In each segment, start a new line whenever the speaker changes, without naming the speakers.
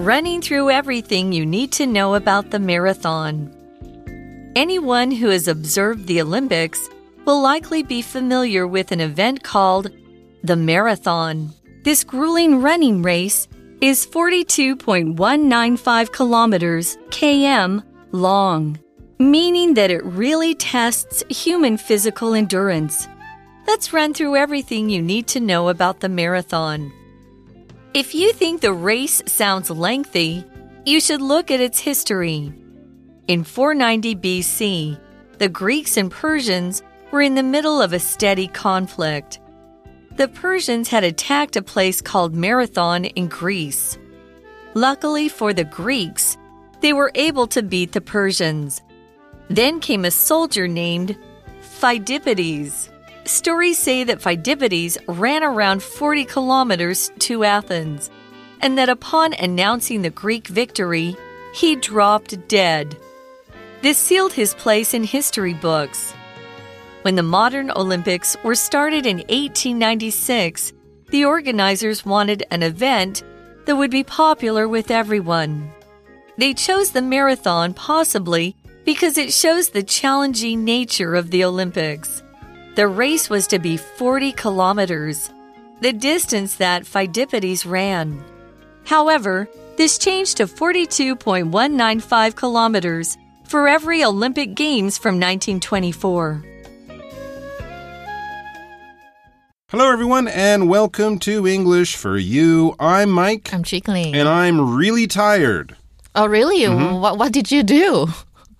running through everything you need to know about the marathon. Anyone who has observed the Olympics will likely be familiar with an event called the marathon. This grueling running race is 42.195 kilometers km long, meaning that it really tests human physical endurance. Let's run through everything you need to know about the marathon. If you think the race sounds lengthy, you should look at its history. In 490 BC, the Greeks and Persians were in the middle of a steady conflict. The Persians had attacked a place called Marathon in Greece. Luckily for the Greeks, they were able to beat the Persians. Then came a soldier named Phidippides. Stories say that Phidippides ran around 40 kilometers to Athens, and that upon announcing the Greek victory, he dropped dead. This sealed his place in history books. When the modern Olympics were started in 1896, the organizers wanted an event that would be popular with everyone. They chose the marathon possibly because it shows the challenging nature of the Olympics. The race was to be 40 kilometers, the distance that Phidippides ran. However, this changed to 42.195 kilometers for every Olympic Games from 1924.
Hello, everyone, and welcome to English for You. I'm Mike.
I'm Chickling.
And I'm really tired.
Oh, really? Mm -hmm. What, what did you do?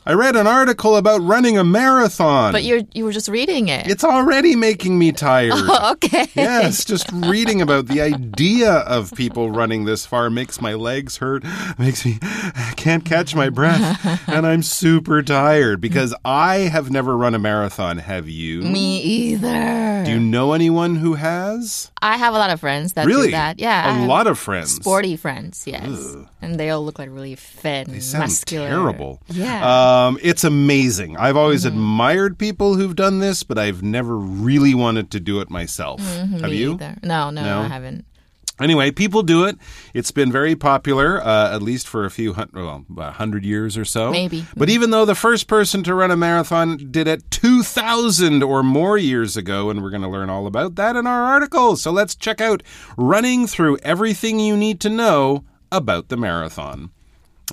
I read an article about running a marathon.
But you're you were just reading it.
It's already making me tired.
Oh, okay.
Yes, just reading about the idea of people running this far makes my legs hurt, makes me I can't catch my breath, and I'm super tired because I have never run a marathon. Have you?
Me either.
Do you know anyone who has?
I have a lot of friends that
really?
do that. Yeah.
A lot of friends.
Sporty friends, yes. Ugh. And they all look like really fit and
they sound
muscular.
terrible.
Yeah.
Uh, um, it's amazing. I've always mm-hmm. admired people who've done this, but I've never really wanted to do it myself.
Mm-hmm,
Have you?
Either. No, no, no, I haven't.
Anyway, people do it. It's been very popular, uh, at least for a few hundred, well, a hundred years or so.
Maybe.
But even though the first person to run a marathon did it 2,000 or more years ago, and we're going to learn all about that in our article. So let's check out running through everything you need to know about the marathon.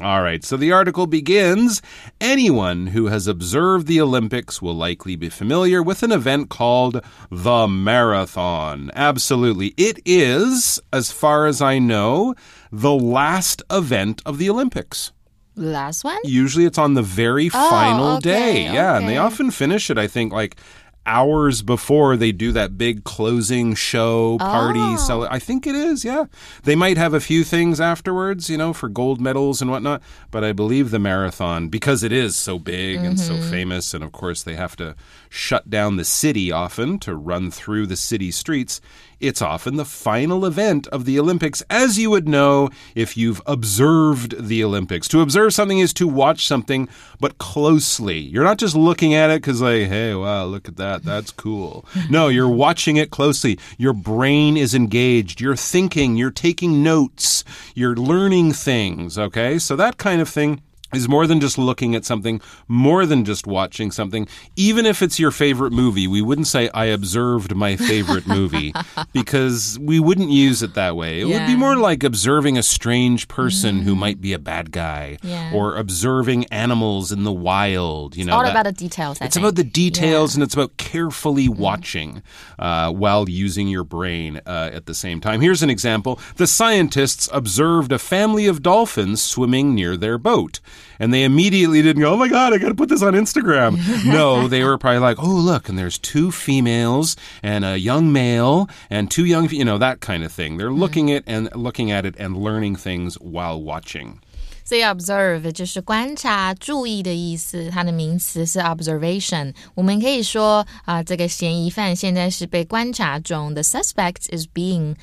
All right, so the article begins Anyone who has observed the Olympics will likely be familiar with an event called the Marathon. Absolutely. It is, as far as I know, the last event of the Olympics.
Last one?
Usually it's on the very
oh,
final
okay,
day. Yeah,
okay.
and they often finish it, I think, like hours before they do that big closing show party.
Oh.
Cel- I think it is, yeah. They might have a few things afterwards, you know, for gold medals and whatnot. But I believe the marathon, because it is so big mm-hmm. and so
Mm-hmm.
famous, and of course they have to shut down the city often to run through the city streets. It's often the final event of the Olympics, as you would know if you've observed the Olympics. To observe something is to watch something, but closely. You're not just looking at it because, like, hey, wow, look at that. That's cool. No, you're watching it closely. Your brain is engaged. You're thinking. You're taking notes. You're learning things, okay? So that kind of thing is more than just looking at something, more than just watching something. Even if it's your favorite movie, we wouldn't say, I observed my favorite movie because we wouldn't use it that way. It
Yeah.
would be more like observing a strange person who might be a bad guy
Yeah.
or observing animals in the wild. You know,
All
that-
about the details. I
it's
think.
about the details
Yeah.
and it's about carefully watching uh, while using your brain uh, at the same time. Here's an example. The scientists observed a family of dolphins swimming near their boat And they immediately didn't go, oh my God, I got to put this on Instagram. no, they were probably like, oh, look, and there's two females and a young male and two young, you know, that kind of thing. They're looking at and looking at it and learning things while watching.
所以 observe 就是观察、注意的意思，它的名词是 observation。我们可以说啊、这个嫌疑犯现在是被观察中，the suspect is being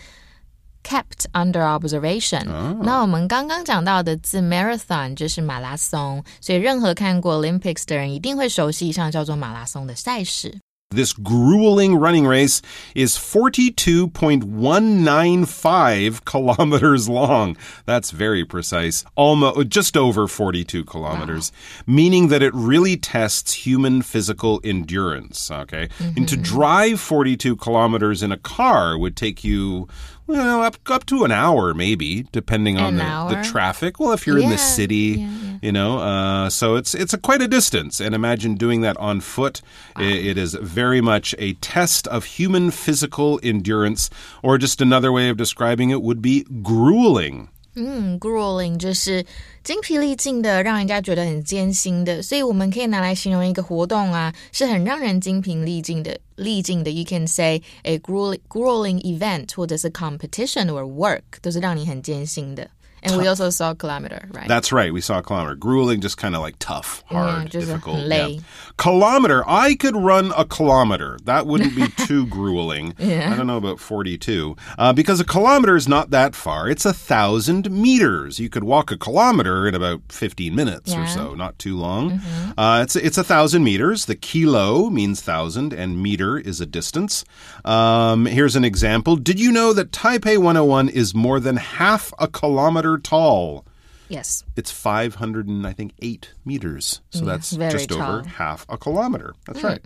kept under observation。那我们刚刚讲到的字 marathon 就是马拉松，所以任何看过 Olympics 的人一定会熟悉一项叫做马拉松的赛事。
This grueling running race is 42.195 kilometers long. That's very precise. Almost just over 42 kilometers, meaning that it really tests human physical endurance. Okay. And to drive 42 kilometers in a car would take you well, up up to an hour, maybe, depending on the, the traffic. Well, if you're in the city,
yeah, yeah.
you know, uh, so it's it's a quite a distance. And imagine doing that on foot. I- it is very much a test of human physical endurance, or just another way of describing it would be grueling.
嗯，grueling 就是精疲力尽的，让人家觉得很艰辛的，所以我们可以拿来形容一个活动啊，是很让人精疲力尽的。力尽的，you can say a grueling grueling event 或者是 competition or work，都是让你很艰辛的。And we also saw kilometer, right?
That's right. We saw a kilometer. Grueling, just kind of like tough, hard,
just
difficult.
lay.
Kilometer. I could run a kilometer. That wouldn't be too grueling. Yeah. I don't know about 42. Uh, because a kilometer is not that far. It's a thousand meters. You could walk a kilometer in about 15 minutes or so. Not too long. Uh, it's, it's a thousand meters. The kilo means thousand, and meter is a distance. Um, here's an example. Did you know that Taipei 101 is more than half a kilometer tall?
Yes.
It's 500 and I think 8 meters. So mm, that's
very
just over half a kilometer. That's mm. right.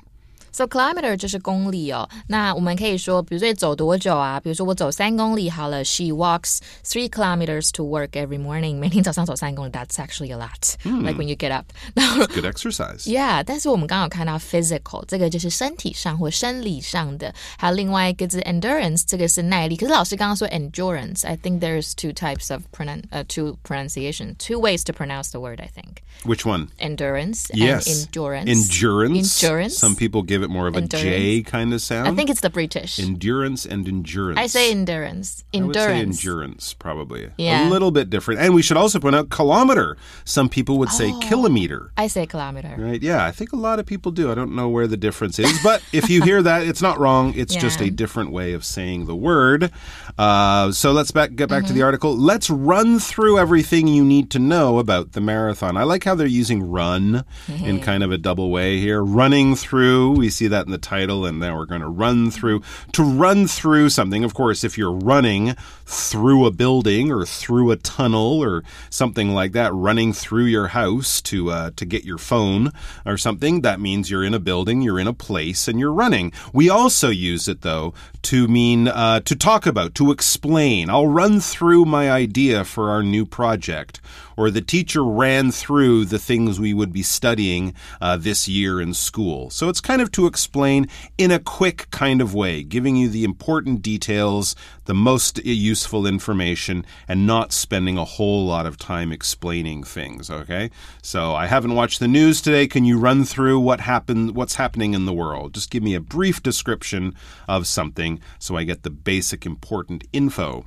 So kilometer 就是公里哦。那我们可以说，比如说你走多久啊？比如说我走三公里好了。She walks three kilometers to work every morning. 每天早上走三公里，That's actually a lot. Like when you get up. 然后
Good exercise.
Yeah，但是我们刚刚有看到 physical，这个就是身体上或生理上的，还有另外一个字 endurance，这个是耐力。可是老师刚刚说 endurance，I think there's two types of pronoun 呃、two pronunciation, two ways to pronounce the word. I think
Which one?
endurance
Yes.
and endurance.
Endurance.
Endurance.
Some people give it more of a J kind of sound.
I think it's the British.
endurance and endurance.
I say endurance.
I would say
Endurance.
endurance, probably.
Yeah.
A little bit different. And we should also point out kilometer. Some people would
Oh.
say kilometer.
I say kilometer.
Right? Yeah, I think a lot of people do. I don't know where the difference is, but if you hear that, it's not wrong. It's just a different way of saying the word. Uh, so let's back, get back to
Mm-hmm.
the article. Let's run through everything you need to know about the marathon. I like how they're using run
Mm-hmm.
in kind of a double way here. Running through, we see that in the title, and now we're going to run through. To run through something, of course, if you're running through a building or through a tunnel or something like that, running through your house to uh, to get your phone or something, that means you're in a building, you're in a place, and you're running. We also use it though to mean uh, to talk about, to explain. I'll run through my idea for our new project. Or the teacher ran through the things we would be studying uh, this year in school. So it's kind of to explain in a quick kind of way, giving you the important details, the most useful information, and not spending a whole lot of time explaining things. Okay, so I haven't watched the news today. Can you run through what happened? What's happening in the world? Just give me a brief description of something, so I get the basic important info.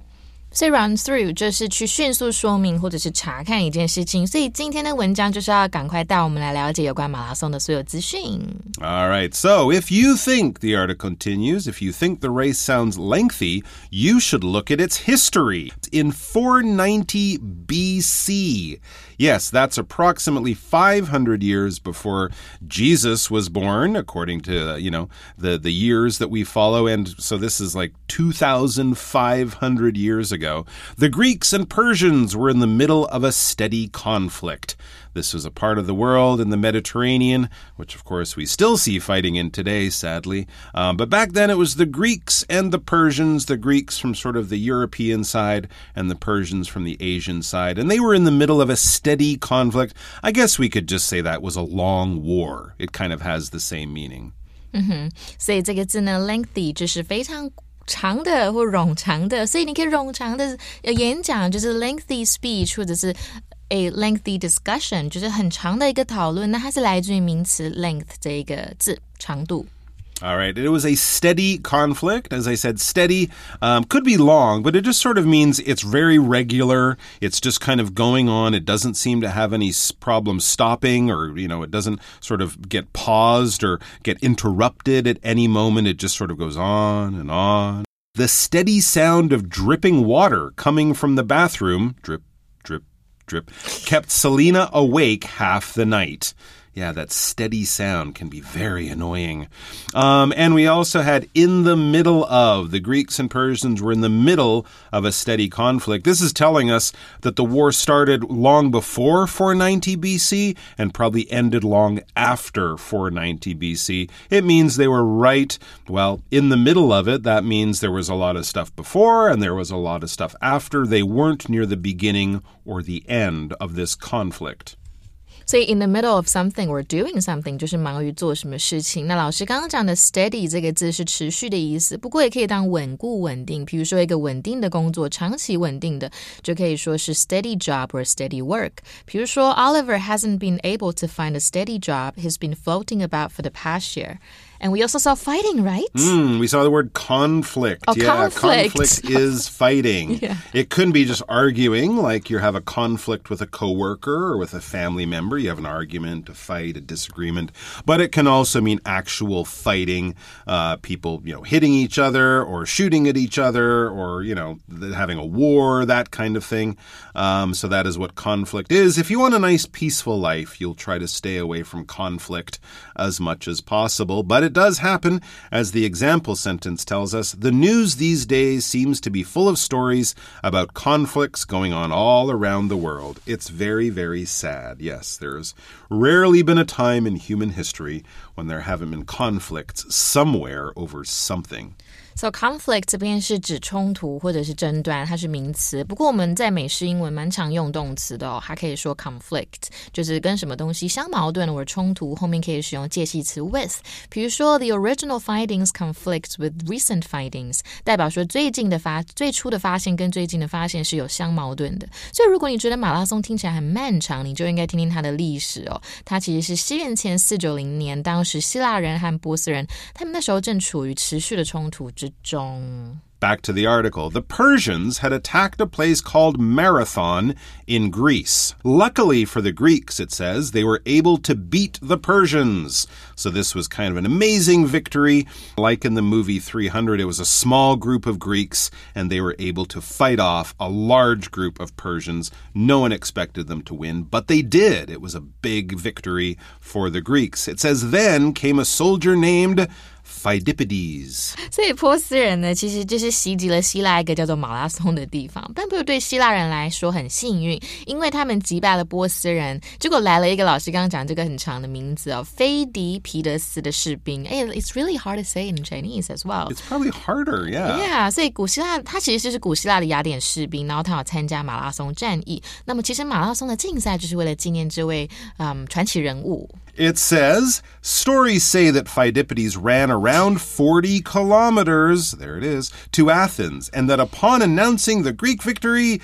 所以 run through 就是去迅速说明或者是查看一件事情，所以今天的文章就是要赶快带我们来了解有关马拉松的所有资讯。
All right. So, if you think, the article continues, if you think the race sounds lengthy, you should look at its history. In 490 BC. Yes, that's approximately 500 years before Jesus was born, according to, uh, you know, the, the years that we follow. And so this is like 2,500 years ago. The Greeks and Persians were in the middle of a steady conflict. This was a part of the world in the Mediterranean, which of course we still see fighting in today, sadly. Um, but back then it was the Greeks and the Persians, the Greeks from sort of the European side and the Persians from the Asian side. And they were in the middle of a steady conflict. I guess we could just say that was a long war. It kind of has the same meaning.
所以这个字呢，lengthy 就是非常 长的或冗长的，所以你可以冗长的呃演讲就是 lengthy speech，或者是 a lengthy discussion，就是很长的一个讨论。那它是来自于名词 length 这一个字长度。
All right. It was a steady conflict. As I said, steady um, could be long, but it just sort of means it's very regular. It's just kind of going on. It doesn't seem to have any problem stopping or, you know, it doesn't sort of get paused or get interrupted at any moment. It just sort of goes on and on. The steady sound of dripping water coming from the bathroom, drip, drip, drip, kept Selena awake half the night. Yeah, that steady sound can be very annoying. Um, and we also had in the middle of. The Greeks and Persians were in the middle of a steady conflict. This is telling us that the war started long before 490 BC and probably ended long after 490 BC. It means they were right, well, in the middle of it. That means there was a lot of stuff before and there was a lot of stuff after. They weren't near the beginning or the end of this conflict.
所以 in the middle of something or doing something 就是忙于做什么事情。那老师刚刚讲的 steady 这个字是持续的意思，不过也可以当稳固、稳定。比如说一个稳定的工作，长期稳定的，就可以说是 steady job or steady work。比如说 Oliver hasn't been able to find a steady job; he's been floating about for the past year. And we also saw fighting, right?
Mm, we saw the word conflict.
Oh,
yeah,
conflict.
conflict is fighting.
Yeah.
It couldn't be just arguing, like you have a conflict with a coworker or with a family member. You have an argument, a fight, a disagreement. But it can also mean actual fighting, uh, people, you know, hitting each other or shooting at each other or, you know, having a war, that kind of thing. Um, so that is what conflict is. If you want a nice, peaceful life, you'll try to stay away from conflict as much as possible. But it does happen, as the example sentence tells us. The news these days seems to be full of stories about conflicts going on all around the world. It's very, very sad. Yes, there's rarely been a time in human history when there haven't been conflicts somewhere over something.
So conflict 这边是指冲突或者是争端，它是名词。不过我们在美式英文蛮常用动词的哦，它可以说 conflict，就是跟什么东西相矛盾或者冲突，后面可以使用介系词 with。比如说 the original findings conflict with recent findings，代表说最近的发最初的发现跟最近的发现是有相矛盾的。所以如果你觉得马拉松听起来很漫长，你就应该听听它的历史哦。它其实是西元前四九零年，当时希腊人和波斯人他们那时候正处于持续的冲突。
Back to the article. The Persians had attacked a place called Marathon in Greece. Luckily for the Greeks, it says, they were able to beat the Persians. So this was kind of an amazing victory. Like in the movie 300, it was a small group of Greeks and they were able to fight off a large group of Persians. No one expected them to win, but they did. It was a big victory for the Greeks. It says, then came a soldier named Pheidippides，
所以波斯人呢，其实就是袭击了希腊一个叫做马拉松的地方。但不是对希腊人来说很幸运，因为他们击败了波斯人。结果来了一个老师刚刚讲这个很长的名字哦，菲迪皮德斯的士兵。哎，It's really hard to say in Chinese as well.
It's probably harder, yeah.
Yeah，所以古希腊他其实就是古希腊的雅典士兵，然后他有参加马拉松战役。那么其实马拉松的竞赛就是为了纪念这位嗯传奇人物。
It says stories say that Pheidippides ran around 40 kilometers, there it is, to Athens, and that upon announcing the Greek victory,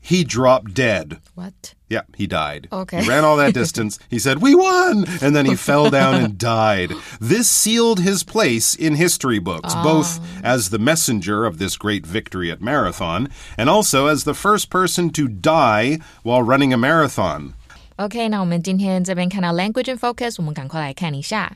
he dropped dead.
What?
Yeah, he died.
Okay.
He ran all that distance. He said, We won! And then he fell down and died. This sealed his place in history books, oh. both as the messenger of this great victory at Marathon and also as the first person to die while running a marathon.
OK，那我们今天这边看到 language and focus，我们赶快来看一下。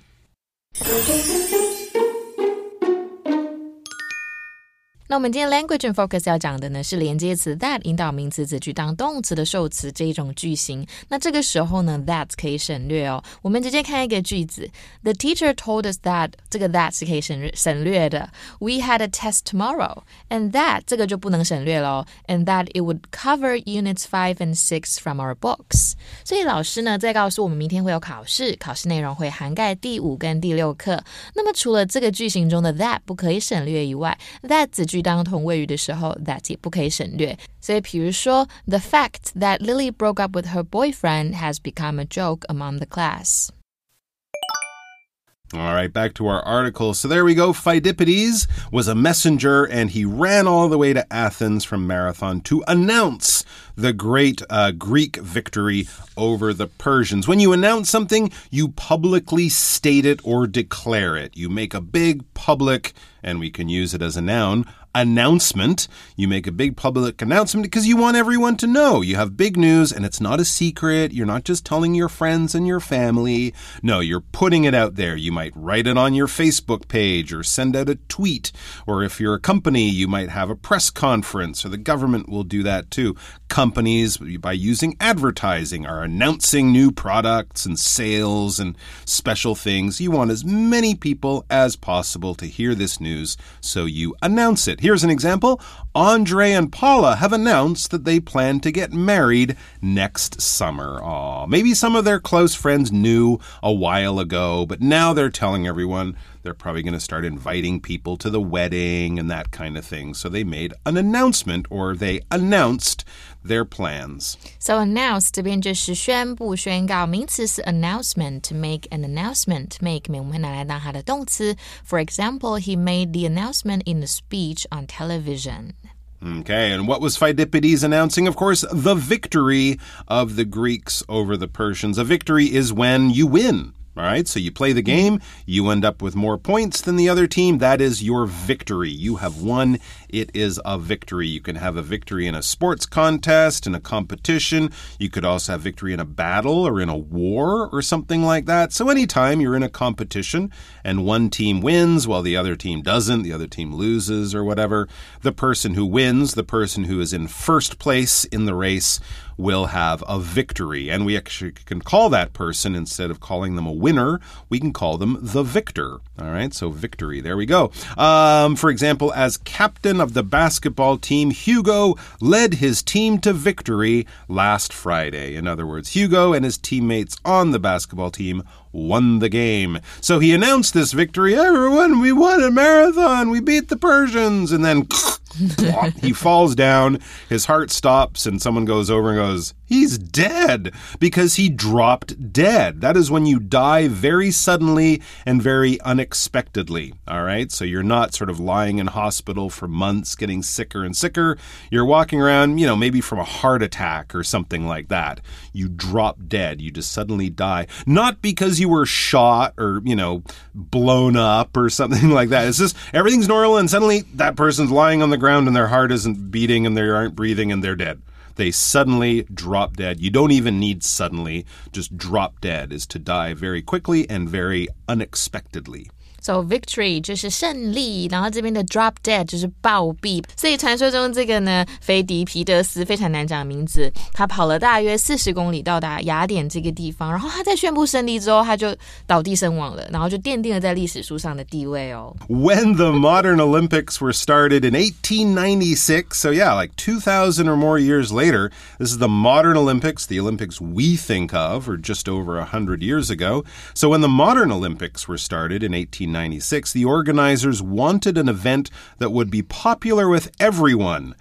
那我们今天 language and focus 要讲的呢是连接词 that 引导名词子句当动词的受词这一种句型。那这个时候呢，that 可以省略哦。我们直接看一个句子：The teacher told us that 这个 that 是可以省省略的。We had a test tomorrow, and that 这个就不能省略喽。And that it would cover units five and six from our books。所以老师呢在告诉我们明天会有考试，考试内容会涵盖第五跟第六课。那么除了这个句型中的 that 不可以省略以外，that 子句 当同位语的时候，that 也不可以省略。所以，比如说，the fact that Lily broke up with her boyfriend has become a joke among the class.
All right, back to our article. So there we go. Pheidippides was a messenger and he ran all the way to Athens from Marathon to announce the great uh, Greek victory over the Persians. When you announce something, you publicly state it or declare it. You make a big public, and we can use it as a noun, announcement. You make a big public announcement because you want everyone to know. You have big news and it's not a secret. You're not just telling your friends and your family. No, you're putting it out there. You might write it on your Facebook page or send out a tweet. Or if you're a company, you might have a press conference or the government will do that too. Companies, by using advertising, are announcing new products and sales and special things. You want as many people as possible to hear this news, so you announce it. Here's an example Andre and Paula have announced that they plan to get married next summer. Aw, maybe some of their close friends knew a while ago, but now they're telling everyone they're probably going to start inviting people to the wedding and that kind of thing. So they made an announcement or they announced their plans.
So announce 这边就是宣布、宣告，名词是 announcement。To make an announcement, make 我们会拿来当它的动词。For example, he made the announcement in a speech on television.
Okay, and what was Pheidippides announcing? Of course, the victory of the Greeks over the Persians. A victory is when you win. All right, so you play the game, you end up with more points than the other team. That is your victory. You have won. It is a victory. You can have a victory in a sports contest, in a competition. You could also have victory in a battle or in a war or something like that. So, anytime you're in a competition and one team wins while the other team doesn't, the other team loses or whatever, the person who wins, the person who is in first place in the race, will have a victory. And we actually can call that person, instead of calling them a winner, we can call them the victor. All right, so victory. There we go. Um, for example, as captain of the basketball team, Hugo led his team to victory last Friday. In other words, Hugo and his teammates on the basketball team won the game. So he announced this victory. Everyone, we won a marathon. We beat the Persians. And then he falls down, his heart stops, and someone goes over and goes, He's dead because he dropped dead. That is when you die very suddenly and very unexpectedly. All right. So you're not sort of lying in hospital for months, getting sicker and sicker. You're walking around, you know, maybe from a heart attack or something like that. You drop dead. You just suddenly die. Not because you were shot or, you know, blown up or something like that. It's just everything's normal and suddenly that person's lying on the ground and their heart isn't beating and they aren't breathing and they're dead they suddenly drop dead. You don't even need suddenly, just drop dead is to die very quickly and very unexpectedly.
So victory 就是胜利，然后这边的 drop dead 就是暴毙。所以传说中这个呢，菲迪皮德斯非常难讲的名字，他跑了大约四十公里到达雅典这个地方，然后他在宣布胜利之后，他就倒地身亡了，然后就奠定了在历史书上的地位哦。
When the modern Olympics were started in 1896, so yeah, like 2,000 or more years later, this is the modern Olympics, the Olympics we think of, or just over 100 years ago. So when the modern Olympics were started in 1896, 1996, the organizers wanted an event that would be popular with everyone.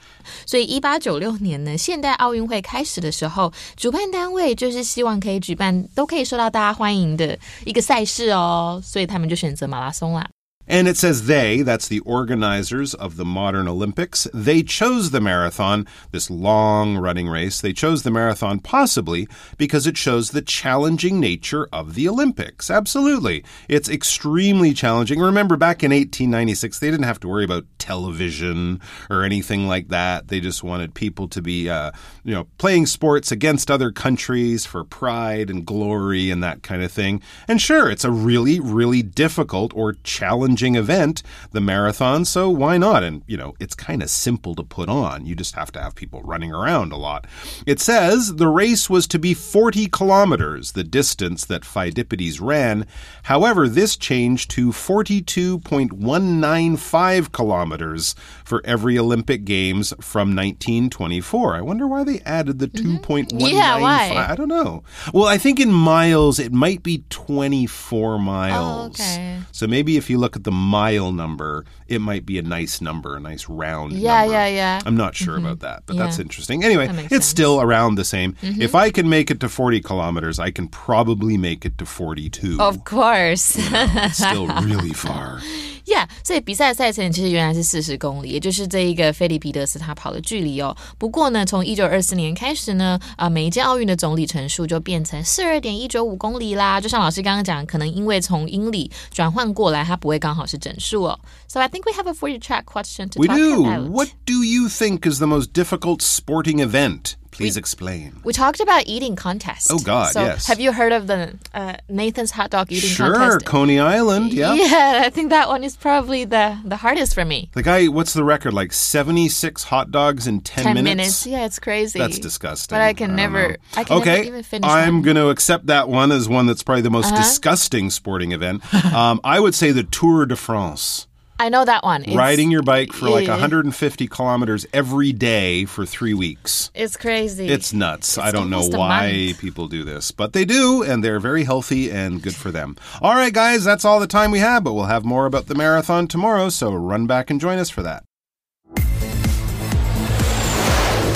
所以，一八九六年呢，现代奥运会开始的时候，主办单位就是希望可以举办都可以受到大家欢迎的一个赛事哦，所以他们就选择马拉松啦。
And it says they, that's the organizers of the modern Olympics, they chose the marathon, this long running race. They chose the marathon possibly because it shows the challenging nature of the Olympics. Absolutely. It's extremely challenging. Remember, back in 1896, they didn't have to worry about television or anything like that. They just wanted people to be, uh, you know, playing sports against other countries for pride and glory and that kind of thing. And sure, it's a really, really difficult or challenging challenging event, the marathon, so why not? And, you know, it's kind of simple to put on. You just have to have people running around a lot. It says the race was to be 40 kilometers, the distance that Pheidippides ran. However, this changed to 42.195 kilometers for every Olympic Games from 1924. I wonder why they added the mm-hmm. 2.195.
Yeah, why?
I don't know. Well, I think in miles it might be 24 miles.
Oh, okay.
So maybe if you look at the mile number, it might be a nice number, a nice round
yeah,
number.
Yeah, yeah, yeah.
I'm not sure mm-hmm. about that, but yeah. that's interesting. Anyway, it's sense. still around the same. Mm-hmm. If I can make it to 40 kilometers, I can probably make it to 42.
Of course.
You know, still really far.
Yeah，所以比赛赛程其实原来是四十公里，也就是这一个菲利彼得斯他跑的距离哦。不过呢，从一九二四年开始呢，啊，每一届奥运的总里程数就变成四二点一九五公里啦。就像老师刚刚讲，可能因为从英里转换过来，它不会刚好是整数哦。So I think we have a forty track question to
We
talk
do.
about.
What do you think is the most difficult sporting event? Please explain.
We talked about eating contests.
Oh, God,
so
yes.
Have you heard of the uh, Nathan's hot dog eating
Sure,
contest?
Coney Island. Yeah.
Yeah, I think that one is probably the the hardest for me.
The guy, what's the record? Like 76 hot dogs in 10,
10
minutes?
minutes. Yeah, it's crazy.
That's disgusting.
But I can
don't
never. I can
okay,
never even finish
I'm. Going to accept that one as one that's probably the most disgusting sporting event. um, I would say the Tour de France.
I know that one. It's,
Riding your bike for like 150 kilometers every day for three weeks.
It's crazy.
It's nuts. I don't know why
month.
people do this, but they do, and they're very healthy and good for them. All right, guys, that's all the time we have, but we'll have more about the marathon tomorrow, so run back and join us for that.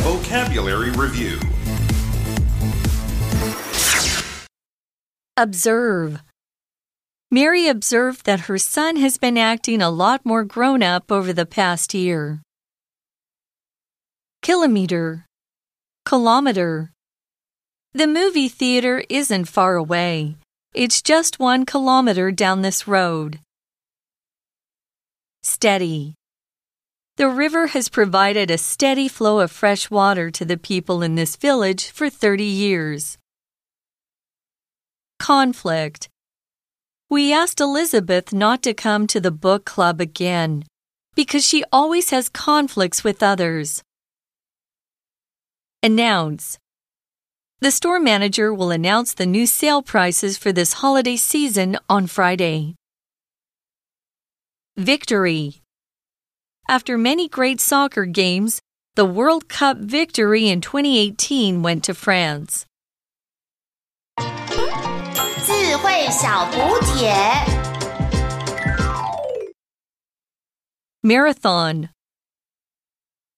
Vocabulary Review
Observe. Mary observed that her son has been acting a lot more grown up over the past year. Kilometer. Kilometer. The movie theater isn't far away. It's just one kilometer down this road. Steady. The river has provided a steady flow of fresh water to the people in this village for 30 years. Conflict. We asked Elizabeth not to come to the book club again because she always has conflicts with others. Announce. The store manager will announce the new sale prices for this holiday season on Friday. Victory. After many great soccer games, the World Cup victory in 2018 went to France.
智慧小补帖。
Marathon.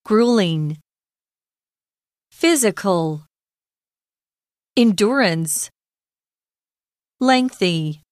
Grueling. Physical. Endurance. Lengthy.